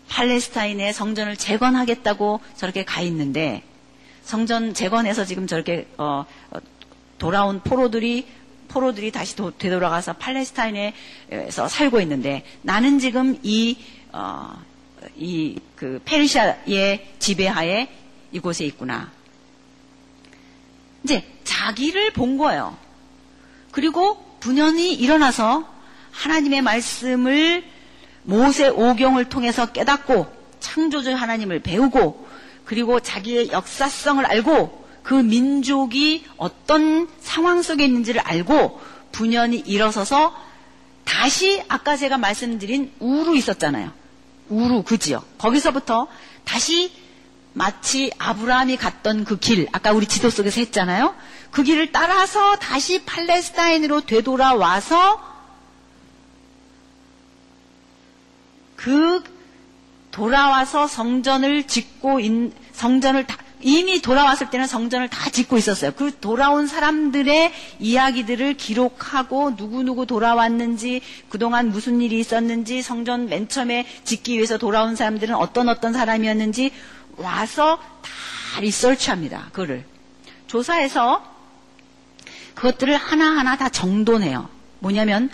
팔레스타인의 성전을 재건하겠다고 저렇게 가 있는데 성전 재건해서 지금 저렇게 어, 어 돌아온 포로들이 포로들이 다시 도, 되돌아가서 팔레스타인에서 살고 있는데 나는 지금 이, 어, 이, 그, 페르시아의 지배하에 이곳에 있구나. 이제 자기를 본 거예요. 그리고 분연히 일어나서 하나님의 말씀을 모세 오경을 통해서 깨닫고 창조주 하나님을 배우고 그리고 자기의 역사성을 알고 그 민족이 어떤 상황 속에 있는지를 알고 분연히 일어서서 다시 아까 제가 말씀드린 우루 있었잖아요. 우루 그 지역. 거기서부터 다시 마치 아브라함이 갔던 그 길, 아까 우리 지도 속에서 했잖아요. 그 길을 따라서 다시 팔레스타인으로 되돌아와서 그 돌아와서 성전을 짓고 인, 성전을 다, 이미 돌아왔을 때는 성전을 다 짓고 있었어요. 그 돌아온 사람들의 이야기들을 기록하고 누구누구 돌아왔는지, 그동안 무슨 일이 있었는지, 성전 맨 처음에 짓기 위해서 돌아온 사람들은 어떤 어떤 사람이었는지 와서 다 리서치합니다. 그거를. 조사해서 그것들을 하나하나 다 정돈해요. 뭐냐면,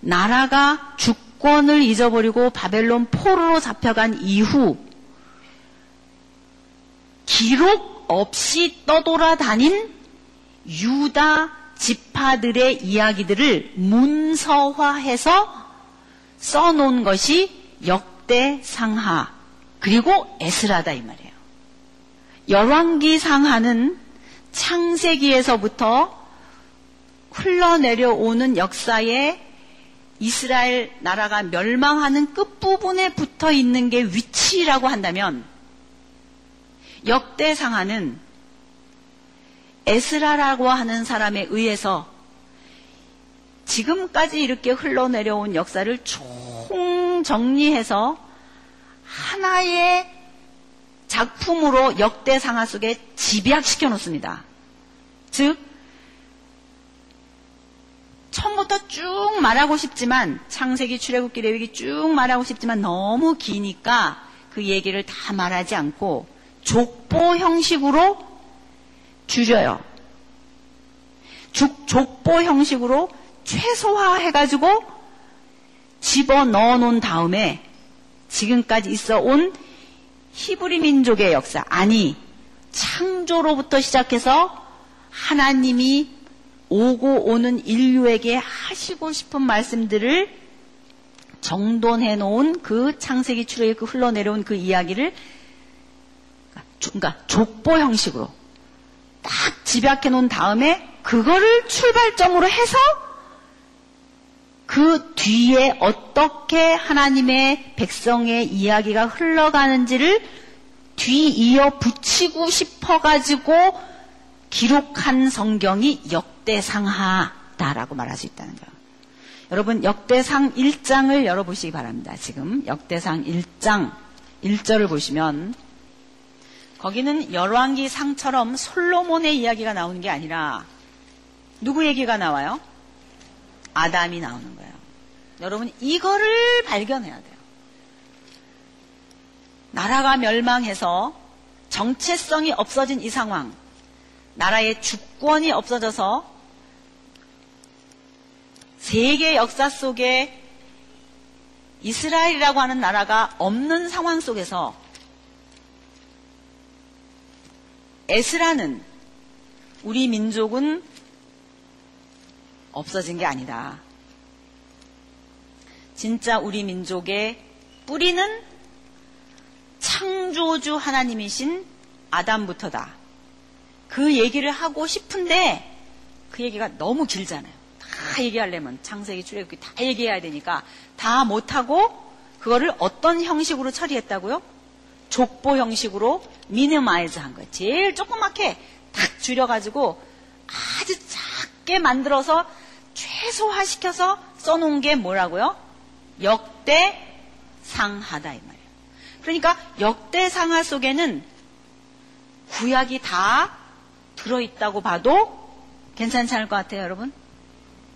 나라가 주권을 잊어버리고 바벨론 포로로 잡혀간 이후 기록 없이 떠돌아다닌 유다 지파들의 이야기들을 문서화해서 써놓은 것이 역대 상하 그리고 에스라다 이 말이에요. 열왕기 상하는 창세기에서부터 흘러내려오는 역사에 이스라엘 나라가 멸망하는 끝부분에 붙어 있는 게 위치라고 한다면 역대상하는 에스라라고 하는 사람에 의해서 지금까지 이렇게 흘러내려온 역사를 총 정리해서 하나의 작품으로 역대상하 속에 집약시켜 놓습니다. 즉, 처음부터 쭉 말하고 싶지만, 창세기, 출애굽기, 레위기 쭉 말하고 싶지만 너무 기니까 그 얘기를 다 말하지 않고 족보 형식으로 줄여요. 족, 족보 형식으로 최소화해가지고 집어 넣어 놓은 다음에 지금까지 있어 온 히브리 민족의 역사, 아니, 창조로부터 시작해서 하나님이 오고 오는 인류에게 하시고 싶은 말씀들을 정돈해 놓은 그 창세기 출애굽 흘러내려온 그 이야기를 그러니까 족보 형식으로 딱 집약해 놓은 다음에 그거를 출발점으로 해서 그 뒤에 어떻게 하나님의 백성의 이야기가 흘러가는지를 뒤이어 붙이고 싶어 가지고 기록한 성경이 역 대상하다라고 말할 수 있다는 거예요. 여러분 역대상 1장을 열어보시기 바랍니다. 지금 역대상 1장 1절을 보시면 거기는 열왕기 상처럼 솔로몬의 이야기가 나오는 게 아니라 누구 얘기가 나와요? 아담이 나오는 거예요. 여러분 이거를 발견해야 돼요. 나라가 멸망해서 정체성이 없어진 이 상황, 나라의 주권이 없어져서 세계 역사 속에 이스라엘이라고 하는 나라가 없는 상황 속에서 에스라는 우리 민족은 없어진 게 아니다. 진짜 우리 민족의 뿌리는 창조주 하나님이신 아담부터다. 그 얘기를 하고 싶은데 그 얘기가 너무 길잖아요. 다 얘기하려면 창세기 출애굽기 다 얘기해야 되니까 다 못하고 그거를 어떤 형식으로 처리했다고요? 족보 형식으로 미니마이즈 한 거예요. 제일 조그맣게 탁 줄여가지고 아주 작게 만들어서 최소화시켜서 써놓은 게 뭐라고요? 역대상하다 이 말이에요. 그러니까 역대상하 속에는 구약이 다 들어있다고 봐도 괜찮지 않을 것 같아요, 여러분?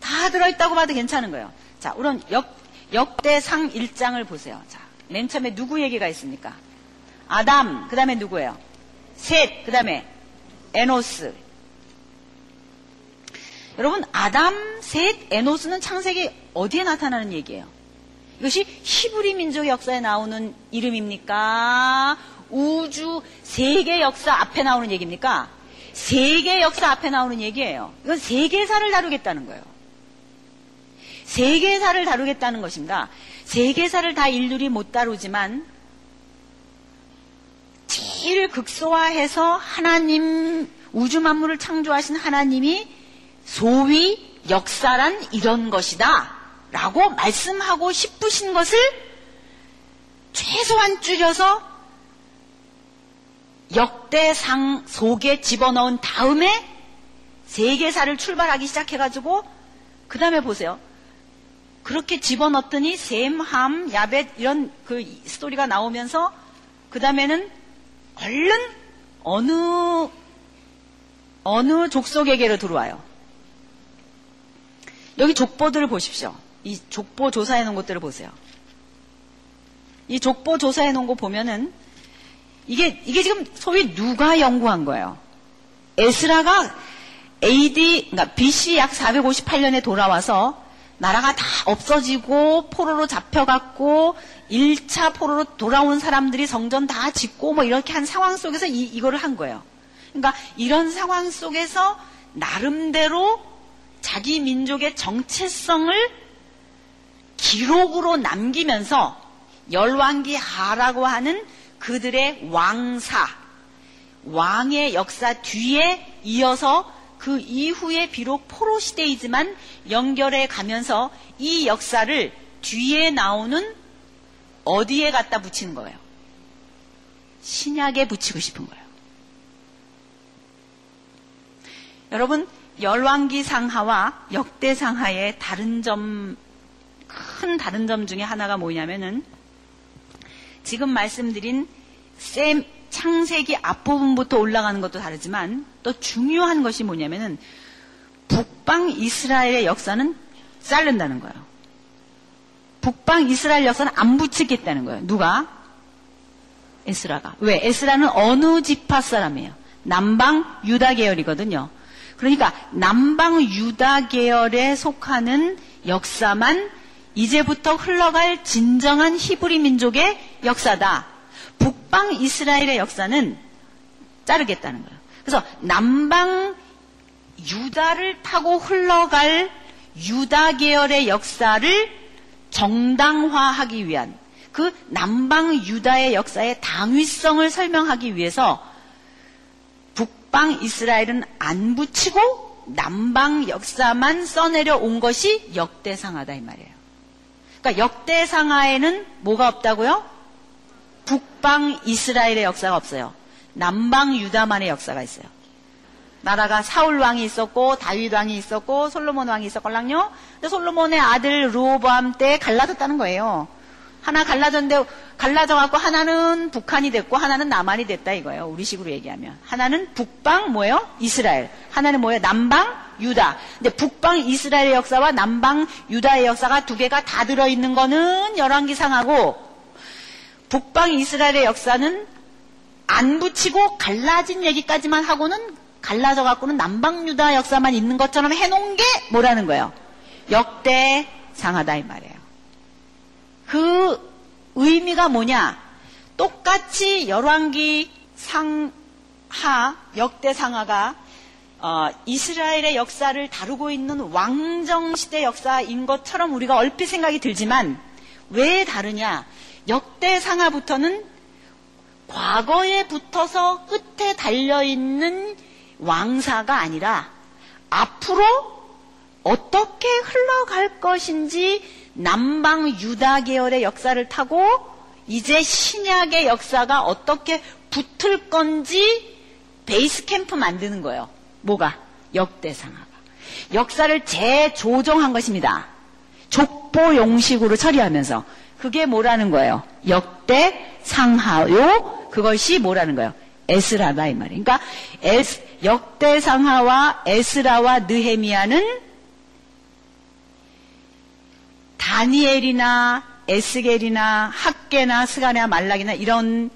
다 들어있다고 봐도 괜찮은 거예요. 자, 우선 역, 역대상 1장을 보세요. 자, 맨 처음에 누구 얘기가 있습니까? 아담, 그 다음에 누구예요? 셋, 그 다음에 에노스. 여러분, 아담, 셋, 에노스는 창세기 어디에 나타나는 얘기예요? 이것이 히브리 민족 역사에 나오는 이름입니까? 우주 세계 역사 앞에 나오는 얘기입니까? 세계 역사 앞에 나오는 얘기예요. 이건 세계사를 다루겠다는 거예요. 세계사를 다루겠다는 것입니다. 세계사를 다 일일이 못 다루지만 제일 극소화해서 하나님 우주 만물을 창조하신 하나님이 소위 역사란 이런 것이다. 라고 말씀하고 싶으신 것을 최소한 줄여서 역대상 속에 집어넣은 다음에 세계사를 출발하기 시작해가지고 그 다음에 보세요. 그렇게 집어넣더니 셈, 함, 야벳 이런 그 스토리가 나오면서 그 다음에는 얼른 어느 어느 족속에게로 들어와요. 여기 족보들을 보십시오. 이 족보 조사해 놓은 것들을 보세요. 이 족보 조사해 놓은 거 보면은 이게 이게 지금 소위 누가 연구한 거예요? 에스라가 AD 그러니까 BC 약 458년에 돌아와서 나라가 다 없어지고 포로로 잡혀갔고 1차 포로로 돌아온 사람들이 성전 다 짓고 뭐 이렇게 한 상황 속에서 이, 이거를 한 거예요. 그러니까 이런 상황 속에서 나름대로 자기 민족의 정체성을 기록으로 남기면서 열왕기 하라고 하는 그들의 왕사, 왕의 역사 뒤에 이어서 그 이후에 비록 포로 시대이지만 연결해 가면서 이 역사를 뒤에 나오는 어디에 갖다 붙이는 거예요? 신약에 붙이고 싶은 거예요. 여러분, 열왕기 상하와 역대 상하의 다른 점, 큰 다른 점 중에 하나가 뭐냐면은 지금 말씀드린 셈, 창세기 앞부분부터 올라가는 것도 다르지만 또 중요한 것이 뭐냐면은 북방 이스라엘의 역사는 자른다는 거예요. 북방 이스라엘 역사는 안 붙이겠다는 거예요. 누가? 에스라가. 왜? 에스라는 어느 지파 사람이에요? 남방 유다 계열이거든요. 그러니까 남방 유다 계열에 속하는 역사만 이제부터 흘러갈 진정한 히브리 민족의 역사다. 북방 이스라엘의 역사는 자르겠다는 거예요. 그래서 남방 유다를 타고 흘러갈 유다 계열의 역사를 정당화하기 위한 그 남방 유다의 역사의 당위성을 설명하기 위해서 북방 이스라엘은 안 붙이고 남방 역사만 써내려 온 것이 역대상하다 이 말이에요. 그러니까 역대상하에는 뭐가 없다고요? 북방 이스라엘의 역사가 없어요. 남방 유다만의 역사가 있어요. 나라가 사울 왕이 있었고 다윗 왕이 있었고 솔로몬 왕이 있었걸랑요. 근데 솔로몬의 아들 루오보암 때 갈라졌다는 거예요. 하나 갈라졌는데 갈라져 갖고 하나는 북한이 됐고 하나는 남한이 됐다 이거예요. 우리식으로 얘기하면 하나는 북방 뭐예요? 이스라엘. 하나는 뭐예요? 남방 유다. 근데 북방 이스라엘의 역사와 남방 유다의 역사가 두 개가 다 들어 있는 거는 열왕기상하고 북방 이스라엘의 역사는 안 붙이고 갈라진 얘기까지만 하고는 갈라져 갖고는 남방 유다 역사만 있는 것처럼 해놓은 게 뭐라는 거예요? 역대 상하다 이 말이에요. 그 의미가 뭐냐? 똑같이 열왕기 상하 역대 상하가 어, 이스라엘의 역사를 다루고 있는 왕정 시대 역사인 것처럼 우리가 얼핏 생각이 들지만 왜 다르냐? 역대 상하부터는 과거에 붙어서 끝에 달려 있는 왕사가 아니라 앞으로 어떻게 흘러갈 것인지 남방 유다 계열의 역사를 타고 이제 신약의 역사가 어떻게 붙을 건지 베이스 캠프 만드는 거예요. 뭐가? 역대상하가. 역사를 재조정한 것입니다. 족보 용식으로 처리하면서. 그게 뭐라는 거예요? 역대 상하요? 그것이 뭐라는 거예요? 에스라다 이 말이에요. 그러니까 에스, 역대 상하와 에스라와 느헤미야는 다니엘이나 에스겔이나 학계나 스가랴 말락이나 이런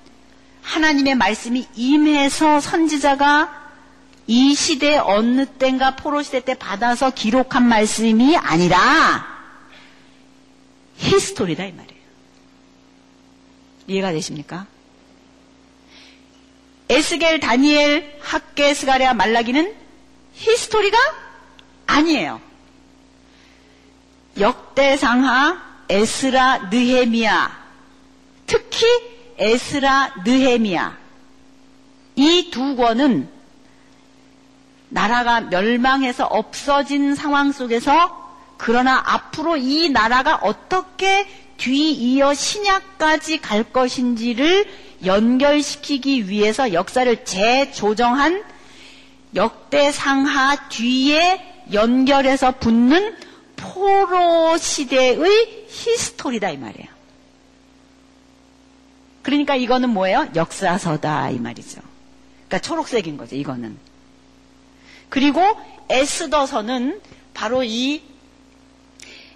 하나님의 말씀이 임해서 선지자가 이 시대 어느 때인가 포로 시대 때 받아서 기록한 말씀이 아니라 히스토리다 이 말이에요. 이해가 되십니까? 에스겔, 다니엘, 학계, 스가랴, 말라기는 히스토리가 아니에요. 역대상하, 에스라, 느헤미야, 특히 에스라, 느헤미야 이 두 권은 나라가 멸망해서 없어진 상황 속에서 그러나 앞으로 이 나라가 어떻게 뒤이어 신약까지 갈 것인지를 연결시키기 위해서 역사를 재조정한 역대상하 뒤에 연결해서 붙는 포로 시대의 히스토리다 이 말이에요. 그러니까 이거는 뭐예요? 역사서다 이 말이죠. 그러니까 초록색인 거죠. 이거는. 그리고 에스더서는 바로 이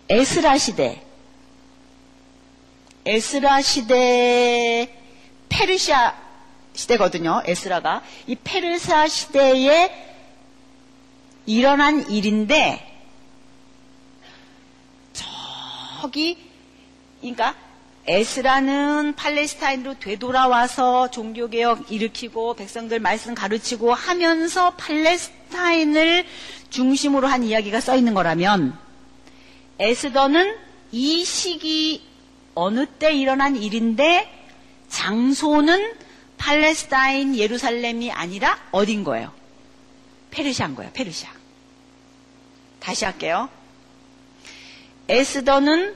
에스라 시대, 에스라 시대 페르시아 시대거든요. 에스라가 이 페르시아 시대에 일어난 일인데 저기 그러니까 에스라는 팔레스타인으로 되돌아와서 종교개혁 일으키고 백성들 말씀 가르치고 하면서 팔레스타인을 중심으로 한 이야기가 써 있는 거라면 에스더는 이 시기 어느 때 일어난 일인데 장소는 팔레스타인 예루살렘이 아니라 어딘 거예요? 페르시아인 거예요. 페르시아. 다시 할게요. 에스더는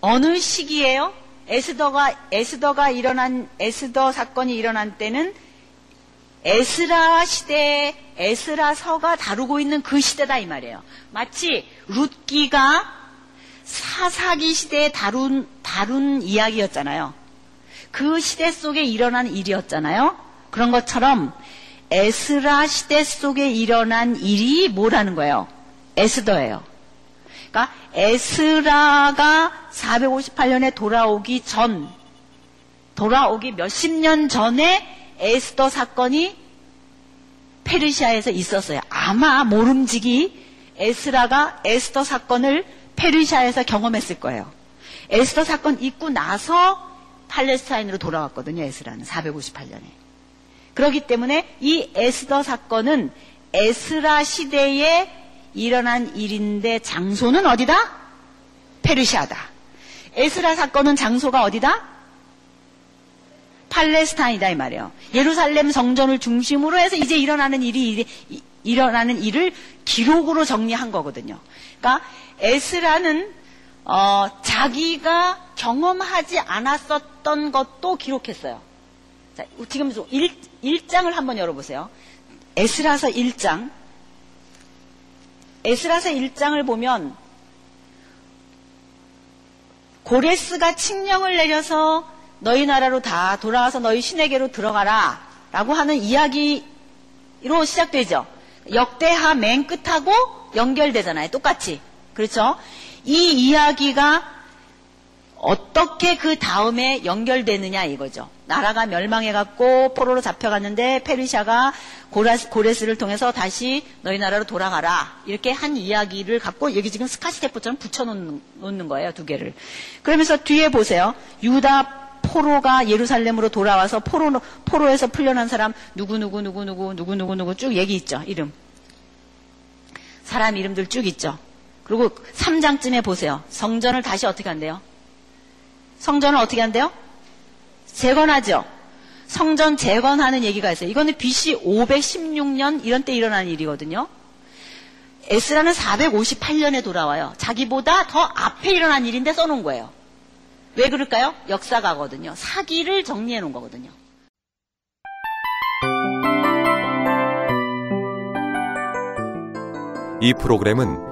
어느 시기예요? 에스더가 에스더가 일어난 에스더 사건이 일어난 때는 에스라 시대 에스라서가 다루고 있는 그 시대다 이 말이에요. 마치 룻기가 사사기 시대에 다룬 다룬 이야기였잖아요. 그 시대 속에 일어난 일이었잖아요. 그런 것처럼 에스라 시대 속에 일어난 일이 뭐라는 거예요? 에스더예요. 그러니까 에스라가 458년에 돌아오기 전 돌아오기 몇십 년 전에 에스더 사건이 페르시아에서 있었어요. 아마 모름지기 에스라가 에스더 사건을 페르시아에서 경험했을 거예요. 에스더 사건 있고 나서 팔레스타인으로 돌아왔거든요. 에스라는 458년에. 그렇기 때문에 이 에스더 사건은 에스라 시대에 일어난 일인데 장소는 어디다? 페르시아다. 에스라 사건은 장소가 어디다? 팔레스타인이다 이 말이에요. 예루살렘 성전을 중심으로 해서 이제 일어나는 일이 일어나는 일을 기록으로 정리한 거거든요. 그러니까 에스라는 어, 자기가 경험하지 않았었던 것도 기록했어요. 자, 지금 1, 1장을 한번 열어보세요. 에스라서 1장. 에스라서 1장을 보면 고레스가 칙령을 내려서 너희 나라로 다 돌아와서 너희 신에게로 들어가라 라고 하는 이야기로 시작되죠. 역대하 맨 끝하고 연결되잖아요. 똑같이. 그렇죠? 이 이야기가 어떻게 그 다음에 연결되느냐 이거죠. 나라가 멸망해갖고 포로로 잡혀갔는데 페르시아가 고레스를 통해서 다시 너희 나라로 돌아가라 이렇게 한 이야기를 갖고 여기 지금 스카시테프처럼 붙여놓는 거예요 두 개를. 그러면서 뒤에 보세요. 유다 포로가 예루살렘으로 돌아와서 포로 포로에서 풀려난 사람 누구 누구 누구 누구 누구 누구 누구 쭉 얘기 있죠 이름. 사람 이름들 쭉 있죠. 그리고 3장쯤에 보세요. 성전을 다시 어떻게 한대요? 성전을 어떻게 한대요? 재건하죠. 성전 재건하는 얘기가 있어요. 이거는 BC 516년 이런 때 일어난 일이거든요. 에스라는 458년에 돌아와요. 자기보다 더 앞에 일어난 일인데 써놓은 거예요. 왜 그럴까요? 역사가거든요. 사기를 정리해 놓은 거거든요. 이 프로그램은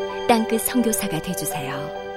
땅끝 성교사가 되주세요